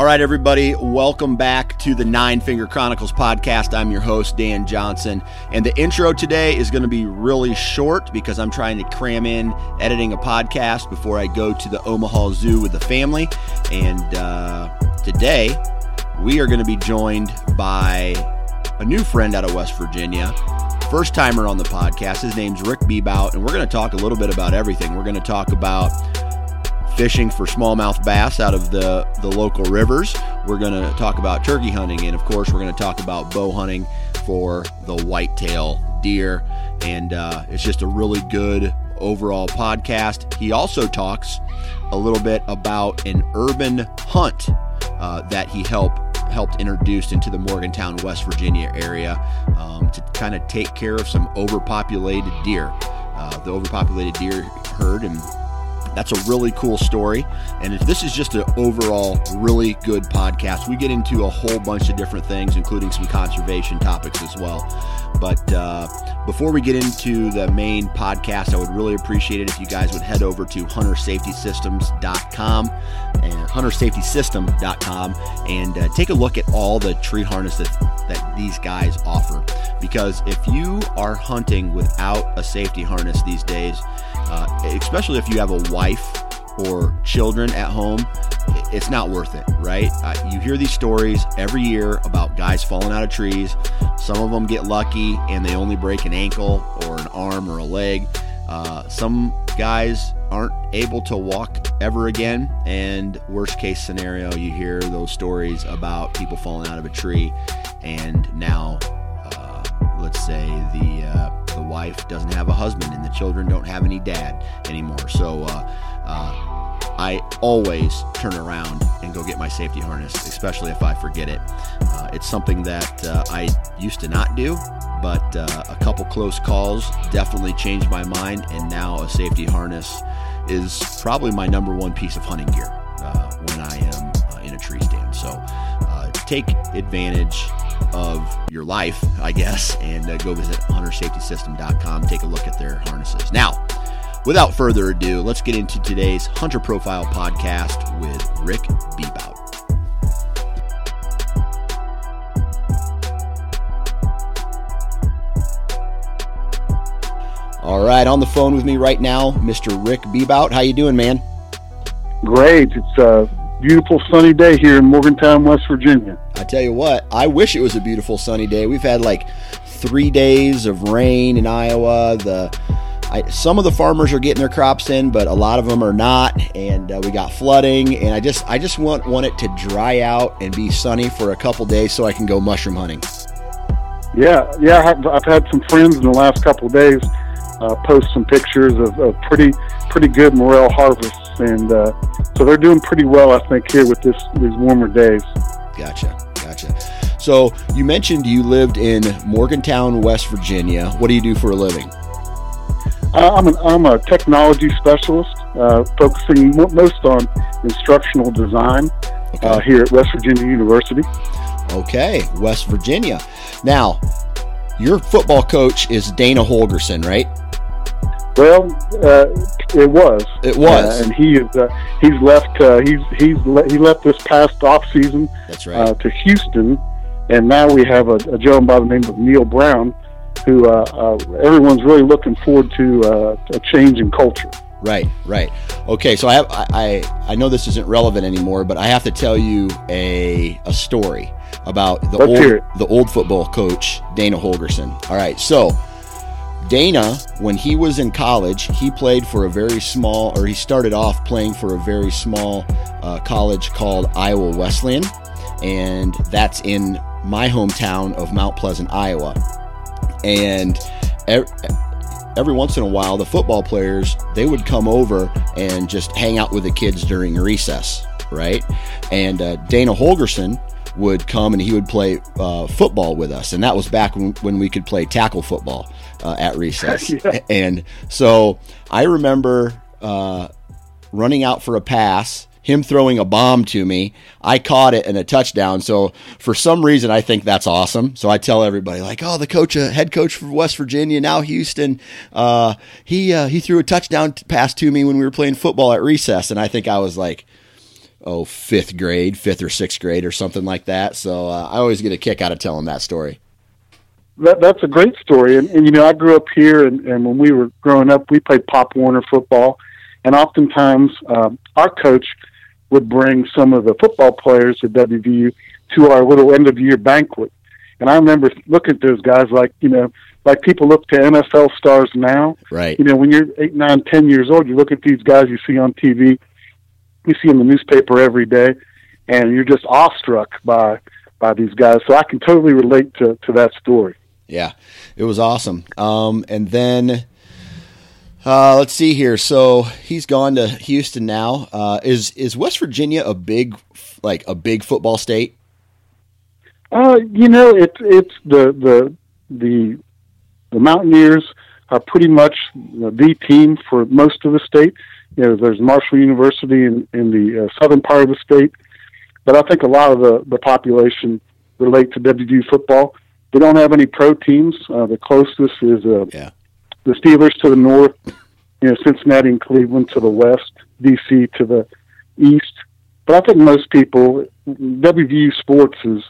All right, everybody, welcome back to the Nine Finger Chronicles podcast. I'm your host, Dan Johnson. And the intro today is going to be really short because I'm trying to cram in editing a podcast before I go to the Omaha Zoo with the family. And uh, today, we are going to be joined by a new friend out of West Virginia. First timer on the podcast. His name's Rick Bebout, and we're going to talk a little bit about everything. We're going to talk about fishing for smallmouth bass out of the, the local rivers. We're going to talk about turkey hunting, and of course, we're going to talk about bow hunting for the whitetail deer. And uh, it's just a really good overall podcast. He also talks a little bit about an urban hunt uh, that he helped helped introduce into the Morgantown, West Virginia area um, to kind of take care of some overpopulated deer. Uh, the overpopulated deer herd and that's a really cool story. And this is just an overall really good podcast. We get into a whole bunch of different things, including some conservation topics as well. But uh, before we get into the main podcast, I would really appreciate it if you guys would head over to huntersafetysystems.com and huntersafetysystem.com and uh, take a look at all the tree harness that, that these guys offer. Because if you are hunting without a safety harness these days, uh, especially if you have a wife or children at home, it's not worth it, right? Uh, you hear these stories every year about guys falling out of trees. Some of them get lucky and they only break an ankle or an arm or a leg. Uh, some guys aren't able to walk ever again. And worst case scenario, you hear those stories about people falling out of a tree and now, uh, let's say the uh, the wife doesn't have a husband and the children don't have any dad anymore. So uh, uh, I always turn around and go get my safety harness, especially if I forget it. Uh, it's something that uh, I used to not do, but uh, a couple close calls definitely changed my mind, and now a safety harness is probably my number one piece of hunting gear uh, when I am in a tree stand. So take advantage of your life, I guess, and uh, go visit huntersafetysystem.com, take a look at their harnesses. Now, without further ado, let's get into today's Hunter Profile podcast with Rick Bebout. All right, on the phone with me right now, Mr. Rick Bebout. How you doing, man? Great. It's a beautiful sunny day here in Morgantown, West Virginia. Tell you what, I wish it was a beautiful sunny day. We've had like three days of rain in Iowa. The I, some of the farmers are getting their crops in, but a lot of them are not, and uh, we got flooding. And I just I just want want it to dry out and be sunny for a couple days so I can go mushroom hunting. Yeah, yeah. I've, I've had some friends in the last couple of days uh, post some pictures of, of, pretty pretty good morel harvests, and uh, so they're doing pretty well, I think, here with this these warmer days. Gotcha, gotcha. So you mentioned you lived in Morgantown, West Virginia. What do you do for a living? Uh, I'm, an, I'm a technology specialist, uh, focusing most on instructional design okay. uh, here at West Virginia University. Okay, West Virginia. Now, your football coach is Dana Holgorsen, right? Well, uh, it was. It was, uh, and he is. Uh, he's left. Uh, he's he's le- he left this past off season. That's right. Uh, to Houston, and now we have a, a gentleman by the name of Neal Brown, who uh, uh, everyone's really looking forward to uh, a change in culture. Right, right. Okay, so I have I I know this isn't relevant anymore, but I have to tell you a a story about the Let's old the old football coach Dana Holgorsen. All right, so Dana, when he was in college, he played for a very small, or he started off playing for a very small uh, college called Iowa Wesleyan, and that's in my hometown of Mount Pleasant, Iowa. And e- every once in a while, the football players they would come over and just hang out with the kids during recess, right? And uh, Dana Holgorsen would come and he would play uh, football with us, and that was back when, when we could play tackle football uh, at recess. Yeah. And so I remember uh, running out for a pass. Him throwing a bomb to me, I caught it and a touchdown. So for some reason, I think that's awesome. So I tell everybody, like, "Oh, the coach, uh, head coach for West Virginia, now Houston, uh, he uh, he threw a touchdown pass to me when we were playing football at recess." And I think I was like, "Oh, fifth grade, fifth or sixth grade, or something like that." So uh, I always get a kick out of telling that story. That, that's a great story. And, and you know, I grew up here, and, and when we were growing up, we played Pop Warner football, and oftentimes um, our coach would bring some of the football players at WVU to our little end of year banquet. And I remember looking at those guys like you know, like people look to NFL stars now. Right. You know, when you're eight, nine, ten years old, you look at these guys you see on TV, you see in the newspaper every day, and you're just awestruck by by these guys. So I can totally relate to to that story. Yeah, it was awesome. Um, and then uh, let's see here. So he's gone to Houston now. Uh, is is West Virginia a big like a big football state? Uh, you know, it's it's the the the the Mountaineers are pretty much the team for most of the state. You know, there's Marshall University in in the uh, southern part of the state, but I think a lot of the the population relate to WVU football. They don't have any pro teams. Uh, the closest is uh, Yeah. the Steelers to the north, you know, Cincinnati and Cleveland to the west, DC to the east. But I think most people, WVU sports is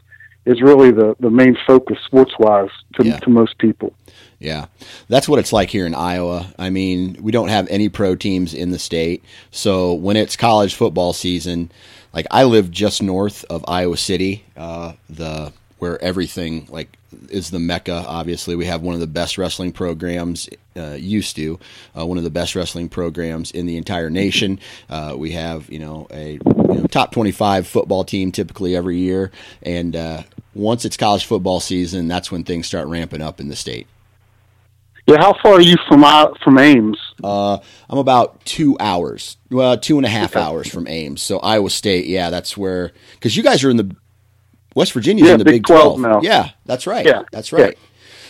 is really the, the main focus sports wise to, Yeah. to most people. Yeah, that's what it's like here in Iowa. I mean, we don't have any pro teams in the state, so when it's college football season, like I live just north of Iowa City, uh, the where everything like is the mecca. Obviously, we have one of the best wrestling programs. Uh, used to uh, one of the best wrestling programs in the entire nation. Uh, we have you know a you know, top twenty five football team typically every year, and uh, once it's college football season, that's when things start ramping up in the state. Yeah, how far are you from I- from Ames? Uh, I'm about two hours, well, two and a half hours from Ames. So Iowa State, yeah, that's where because you guys are in the West Virginia's Yeah, in the Big Big 12 Twelve. now. Yeah, that's right. Yeah, that's yeah. right.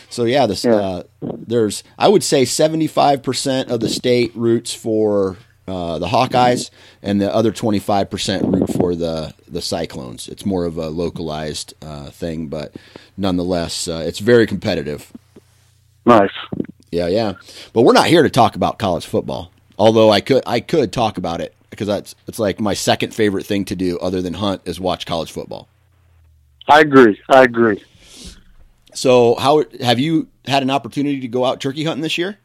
So yeah, this Yeah. uh, there's I would say 75 percent of the state roots for uh, the Hawkeyes, and the other 25 percent root for the the Cyclones. It's more of a localized uh, thing, but nonetheless, uh, it's very competitive. Nice. Yeah, yeah. But we're not here to talk about college football. Although I could I could talk about it because that's it's like my second favorite thing to do other than hunt is watch college football. I agree. I agree. So, how have you had an opportunity to go out turkey hunting this year?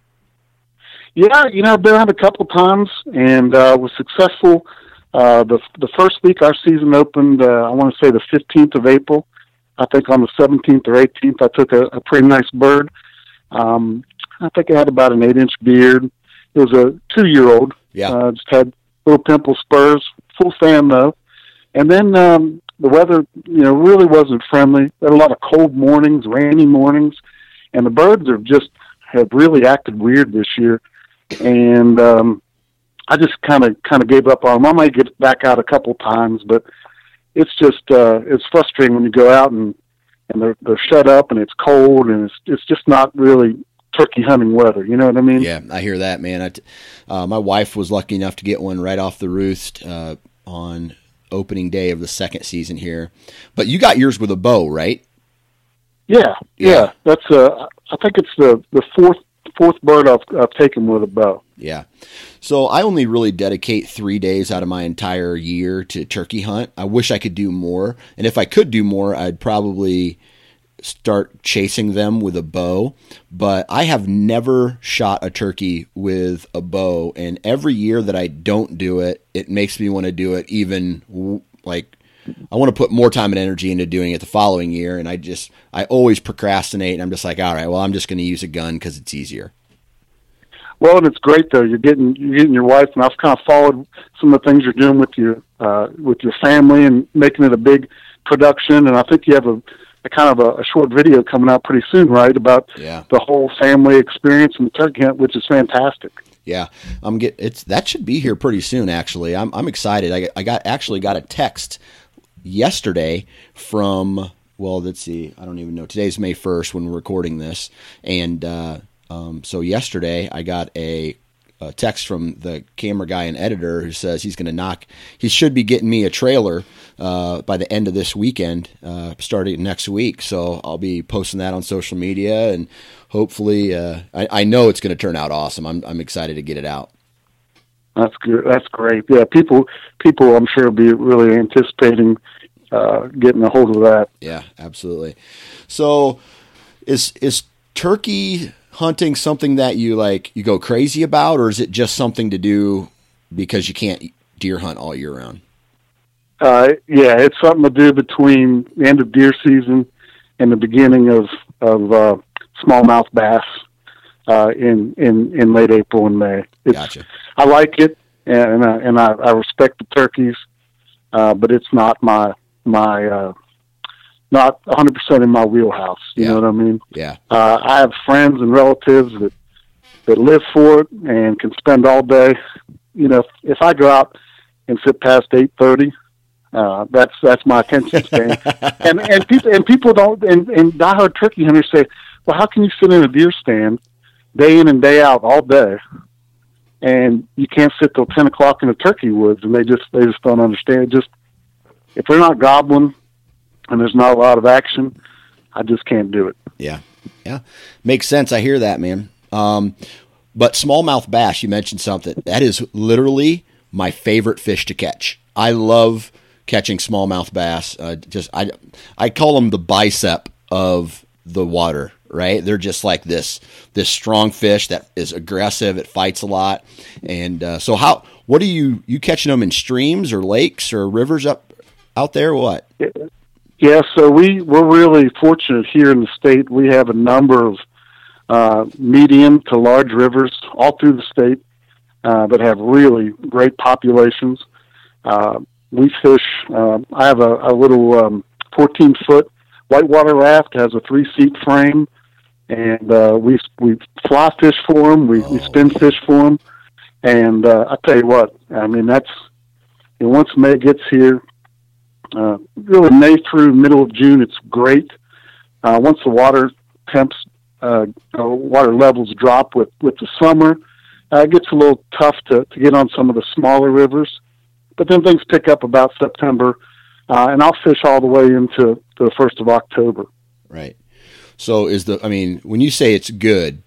Yeah, you know, I've been out a couple of times and uh, was successful. Uh, the the first week our season opened, uh, I want to say the 15th of April. I think on the 17th or 18th, I took a, a pretty nice bird. Um, I think it had about an eight inch beard. It was a two year old. Yeah. Uh, just had little pimple spurs, full fan though. And then um, the weather, you know, really wasn't friendly. There had a lot of cold mornings, rainy mornings, and the birds have just have really acted weird this year. And um, I just kind of kind of gave up on them. I might get back out a couple times, but it's just uh, it's frustrating when you go out and and they're they're shut up and it's cold and it's it's just not really turkey hunting weather. You know what I mean? Yeah, I hear that, man. I uh, my wife was lucky enough to get one right off the roost uh, on opening day of the second season here. But you got yours with a bow, right? Yeah, Yeah. yeah. That's uh, I think it's the the fourth fourth bird I've, I've taken with a bow. Yeah. So I only really dedicate three days out of my entire year to turkey hunt. I wish I could do more. And if I could do more, I'd probably start chasing them with a bow. But I have never shot a turkey with a bow. And every year that I don't do it, it makes me want to do it even like I want to put more time and energy into doing it the following year. And I just, I always procrastinate. And I'm just like, all right, well, I'm just going to use a gun because it's easier. Well, and it's great though. You're getting you're getting your wife, and I've kind of followed some of the things you're doing with your uh, with your family and making it a big production. And I think you have a, a kind of a, a short video coming out pretty soon, right? About yeah. the whole family experience in the turkey hunt, which is fantastic. Yeah, I'm get it's that should be here pretty soon. Actually, I'm I'm excited. I, I got actually got a text yesterday from well, let's see, I don't even know. Today's May 1st when we're recording this, and uh, um, so yesterday I got a, a, text from the camera guy and editor who says he's going to knock. He should be getting me a trailer uh, by the end of this weekend, uh, starting next week. So I'll be posting that on social media, and hopefully, uh, I, I, know it's going to turn out awesome. I'm I'm excited to get it out. That's good. That's great. Yeah, people people I'm sure will be really anticipating uh, getting a hold of that. Yeah, absolutely. So is is turkey hunting something that you like you go crazy about, or is it just something to do because you can't deer hunt all year round? Uh, yeah, it's something to do between the end of deer season and the beginning of of uh, smallmouth bass uh, in in in late April and May. It's, gotcha. I like it, and I, and I, I respect the turkeys, uh, but it's not my my uh, not 100% in my wheelhouse. You yeah. know what I mean? Yeah. Uh, I have friends and relatives that that live for it and can spend all day. You know, if I go out and sit past 8:30, uh, that's that's my attention span. and and people and people don't and, and diehard turkey hunters say, well, how can you sit in a deer stand day in and day out all day? And you can't sit till ten o'clock in the turkey woods, and they just they just don't understand. Just if they're not gobbling and there's not a lot of action, I just can't do it. Yeah, yeah, makes sense. I hear that, man. Um, but smallmouth bass, you mentioned something that is literally my favorite fish to catch. I love catching smallmouth bass. Uh, just I I call them the bicep of the water. Right? They're just like this this strong fish that is aggressive. It fights a lot. And uh, so how what are you you catching them in streams or lakes or rivers up out there? What? Yeah, so we we're really fortunate here in the state. We have a number of uh, medium to large rivers all through the state uh, that have really great populations. Uh, we fish. Uh, I have a, a little um, 14 foot whitewater raft. has a three seat frame, and uh, we we fly fish for them. We, oh. we spin fish for them, and uh, I tell you what. I mean, that's you know, once May gets here, uh, really May through middle of June, it's great. Uh, once the water temps, uh, water levels drop with with the summer, uh, it gets a little tough to to get on some of the smaller rivers. But then things pick up about September, uh, and I'll fish all the way into the first of October. Right. So is the I mean, when you say it's good,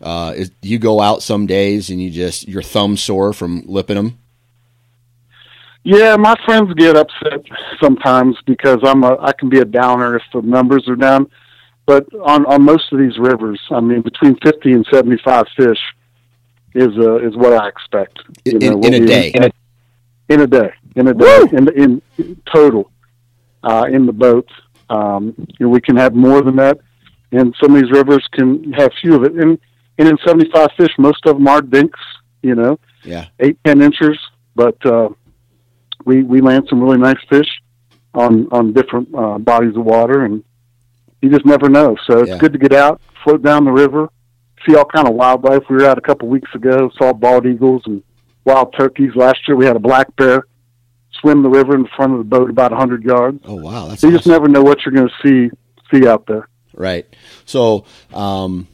uh, is, you go out some days and you just your thumb sore from lipping them? Yeah, my friends get upset sometimes because I'm a I can be a downer if the numbers are down. But on on most of these rivers, I mean, between fifty and seventy five fish is uh, is what I expect. You in, know, in a day. In a, in a day. In a day. In, in, in total, uh, in the boats. Um, you know, we can have more than that, and some of these rivers can have few of it. And and in seventy five fish, most of them are dinks. You know, yeah, eight ten inches, but. Uh, we we land some really nice fish on on different uh, bodies of water, and you just never know. So it's yeah. good to get out, float down the river, see all kind of wildlife. We were out a couple weeks ago, saw bald eagles and wild turkeys. Last year we had a black bear swim the river in front of the boat about a hundred yards. Oh wow, that's so you awesome. just never know what you're going to see see out there. Right. So, um,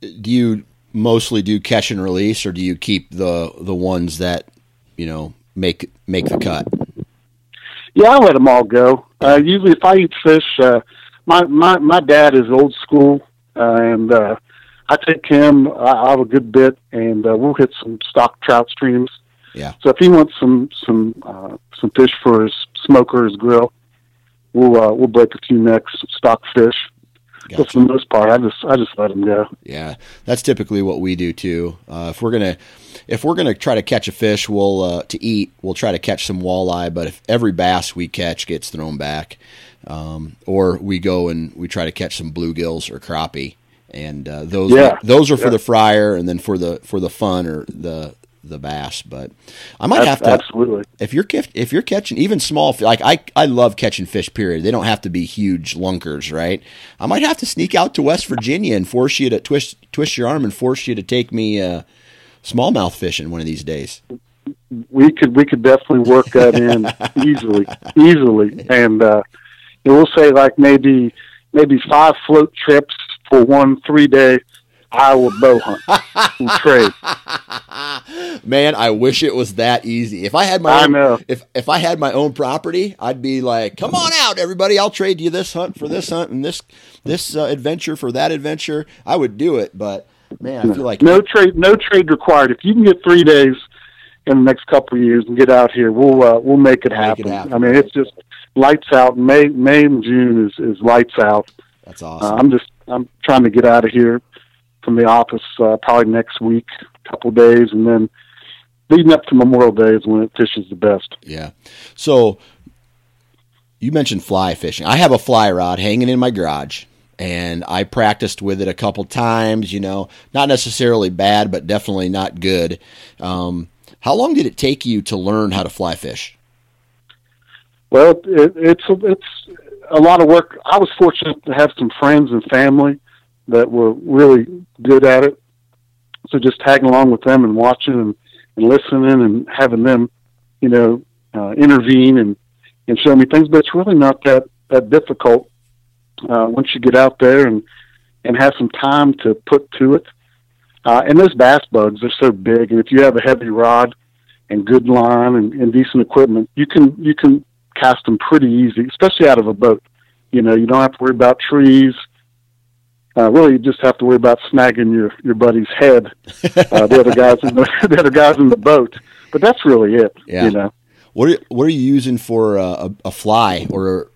do you mostly do catch and release, or do you keep the the ones that you know make make the cut? Yeah, I let them all go. Uh, usually, if I eat fish, uh, my my my dad is old school, uh, and uh, I take him. I, I have a good bit, and uh, we'll hit some stock trout streams. Yeah. So if he wants some some uh, some fish for his smoker, his grill, we'll uh, we'll break a few necks, stock fish. Gotcha. But for the most part, I just I just let them go. Yeah, that's typically what we do too. Uh, if we're gonna if we're gonna try to catch a fish, we'll uh, to eat, we'll try to catch some walleye. But if every bass we catch gets thrown back, um, or we go and we try to catch some bluegills or crappie, and uh, those yeah. those are for yeah. the fryer, and then for the for the fun or the the bass. But I might have to absolutely if you're if you're catching even small like I I love catching fish. Period. They don't have to be huge lunkers, right? I might have to sneak out to West Virginia and force you to twist twist your arm and force you to take me uh, smallmouth fishing one of these days. We could we could definitely work that in easily easily, and uh, we'll say like maybe maybe five float trips for one three day Iowa bow hunt trade. Man, I wish it was that easy. If I had my I own, know. if if I had my own property, I'd be like, "Come on out, everybody! I'll trade you this hunt for this hunt and this this uh, adventure for that adventure." I would do it, but man, I feel like no trade no trade required. If you can get three days in the next couple of years and get out here, we'll uh, we'll make it, Make it happen. happen. I mean, it's just lights out. May May and June is is lights out. that's Uh, awesome. I'm just I'm trying to get out of here from the office uh, probably next week, a couple days, and then leading up to Memorial Day is when it fishes the best. Yeah. So you mentioned fly fishing. I have a fly rod hanging in my garage and I practiced with it a couple times, you know, not necessarily bad, but definitely not good. Um, how long did it take you to learn how to fly fish? Well, it, it's it's a lot of work. I was fortunate to have some friends and family that were really good at it. So just tagging along with them and watching and, and listening and having them, you know, uh, intervene and and show me things. But it's really not that that difficult uh, once you get out there and and have some time to put to it. Uh, and those bass bugs are so big, and if you have a heavy rod and good line and, and decent equipment, you can you can cast them pretty easy, especially out of a boat. You know, you don't have to worry about trees. Uh, really, you just have to worry about snagging your your buddy's head. Uh, the other guys in the, the other guys in the boat, but that's really it. Yeah. You know. What are, what are you using for uh, a, a fly or